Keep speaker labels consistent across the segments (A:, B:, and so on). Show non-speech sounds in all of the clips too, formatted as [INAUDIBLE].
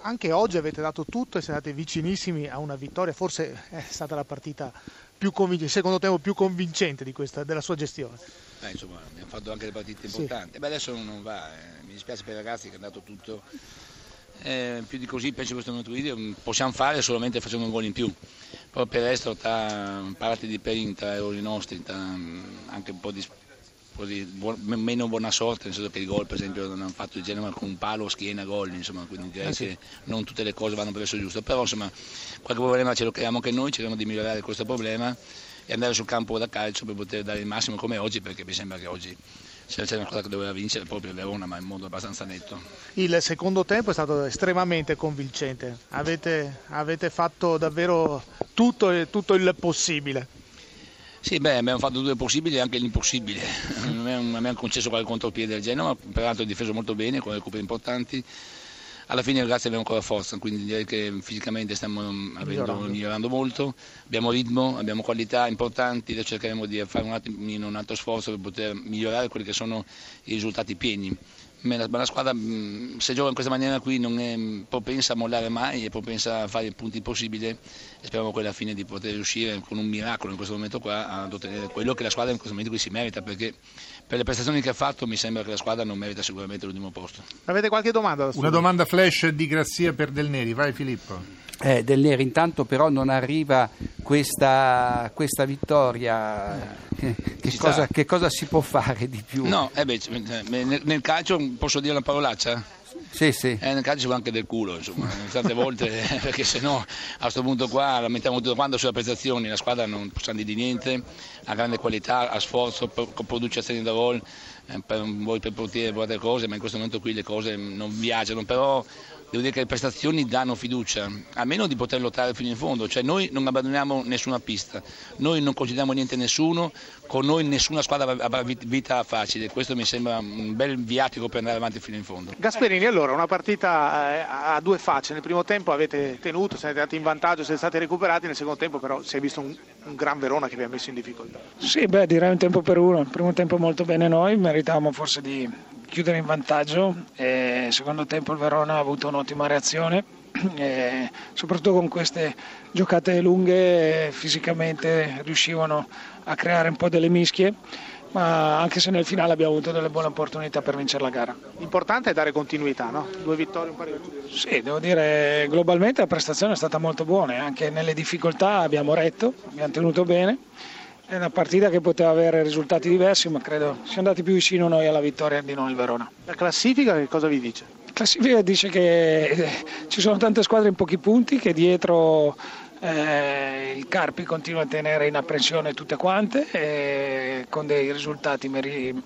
A: Anche oggi avete dato tutto e siete vicinissimi a una vittoria, forse è stata la partita più convincente, secondo tempo più convincente questa, della sua gestione.
B: Beh, insomma, abbiamo fatto anche delle partite importanti. Sì. Beh, adesso non va, eh. mi dispiace per i ragazzi che hanno dato tutto. Eh, più di così penso che questo momento video possiamo fare solamente facendo un gol in più. Poi per il resto, tra parti di Perin, tra errori nostri, tra anche un po' di così, buon, meno buona sorte, nel senso che il gol per esempio non hanno fatto il Genova con un palo, schiena, gol, insomma, quindi direi eh sì. che non tutte le cose vanno per il giusto, però insomma qualche problema ce lo creiamo anche noi, cerchiamo di migliorare questo problema e andare sul campo da calcio per poter dare il massimo come oggi, perché mi sembra che oggi se c'è una cosa che doveva vincere proprio Verona, ma in modo abbastanza netto.
A: Il secondo tempo è stato estremamente convincente, avete, avete fatto davvero tutto, tutto il possibile.
B: Sì, beh, abbiamo fatto due possibili e anche l'impossibile. abbiamo concesso qualche contropiede del Genova, peraltro ha difeso molto bene con le coppe importanti. Alla fine ragazzi abbiamo ancora forza, quindi direi che fisicamente stiamo avendo, migliorando molto, abbiamo ritmo, abbiamo qualità importanti, adesso cercheremo di fare un, attimo, un altro sforzo per poter migliorare quelli che sono i risultati pieni la, la squadra mm, se gioca in questa maniera qui non è propensa a mollare mai, è propensa a fare i punti possibili e speriamo poi alla fine di poter riuscire con un miracolo in questo momento qua ad ottenere quello che la squadra in questo momento qui si merita perché per le prestazioni che ha fatto mi sembra che la squadra non merita sicuramente l'ultimo posto.
A: Avete qualche domanda?
C: Una domanda flash di Grazia per Del Neri, vai Filippo.
D: Eh, Del Neri intanto però non arriva questa, questa vittoria che cosa, che cosa, si può fare di più?
B: No, eh beh, nel, nel, calcio posso dire una parolaccia?
D: Sì, sì.
B: Eh, nel calcio ci anche del culo, insomma, tante volte, [LAUGHS] perché se no a questo punto qua lamentiamo tutto quanto sulle prestazioni, la squadra non sa di niente, ha grande qualità, ha sforzo, produce azioni da gol, eh, per, voi per poter altre cose, ma in questo momento qui le cose non viaggiano, però devo dire che le prestazioni danno fiducia, almeno di poter lottare fino in fondo, cioè noi non abbandoniamo nessuna pista, noi non concediamo niente a nessuno, con noi nessuna squadra avrà vita facile, questo mi sembra un bel viatico per andare avanti fino in fondo.
A: Gasperini, allora una partita eh, a due facce, nel primo tempo avete tenuto, siete andati in vantaggio, siete stati recuperati, nel secondo tempo però si è visto un, un gran Verona che vi ha messo in difficoltà.
E: Sì, beh direi un tempo per uno, il primo tempo molto bene noi, meritavamo forse di chiudere in vantaggio. E secondo tempo il Verona ha avuto un'ottima reazione, [CLEARS THROAT] e soprattutto con queste giocate lunghe fisicamente riuscivano a creare un po' delle mischie. Ma anche se nel finale abbiamo avuto delle buone opportunità per vincere la gara.
A: L'importante è dare continuità, no? Due vittorie, un pareggio.
E: Sì, devo dire globalmente la prestazione è stata molto buona, anche nelle difficoltà abbiamo retto, abbiamo tenuto bene è una partita che poteva avere risultati diversi, ma credo siamo andati più vicino noi alla vittoria di noi il Verona.
A: La classifica che cosa vi dice?
E: La classifica dice che eh, ci sono tante squadre in pochi punti, che dietro eh, il Carpi continua a tenere in apprensione tutte quante, eh, con dei risultati meri-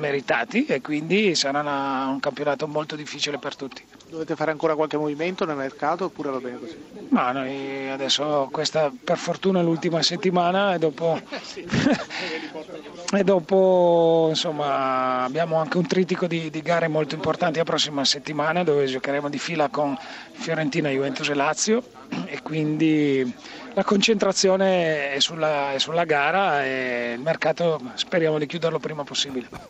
E: meritati e quindi sarà una, un campionato molto difficile per tutti.
A: Dovete fare ancora qualche movimento nel mercato oppure va bene così?
E: Ma noi adesso questa per fortuna è l'ultima settimana e dopo, [LAUGHS] [LAUGHS] e dopo insomma, abbiamo anche un tritico di, di, gare molto importanti la prossima settimana dove giocheremo di fila con Fiorentina, Juventus e Lazio e quindi la concentrazione è sulla, è sulla gara e il mercato speriamo di chiuderlo prima possibile.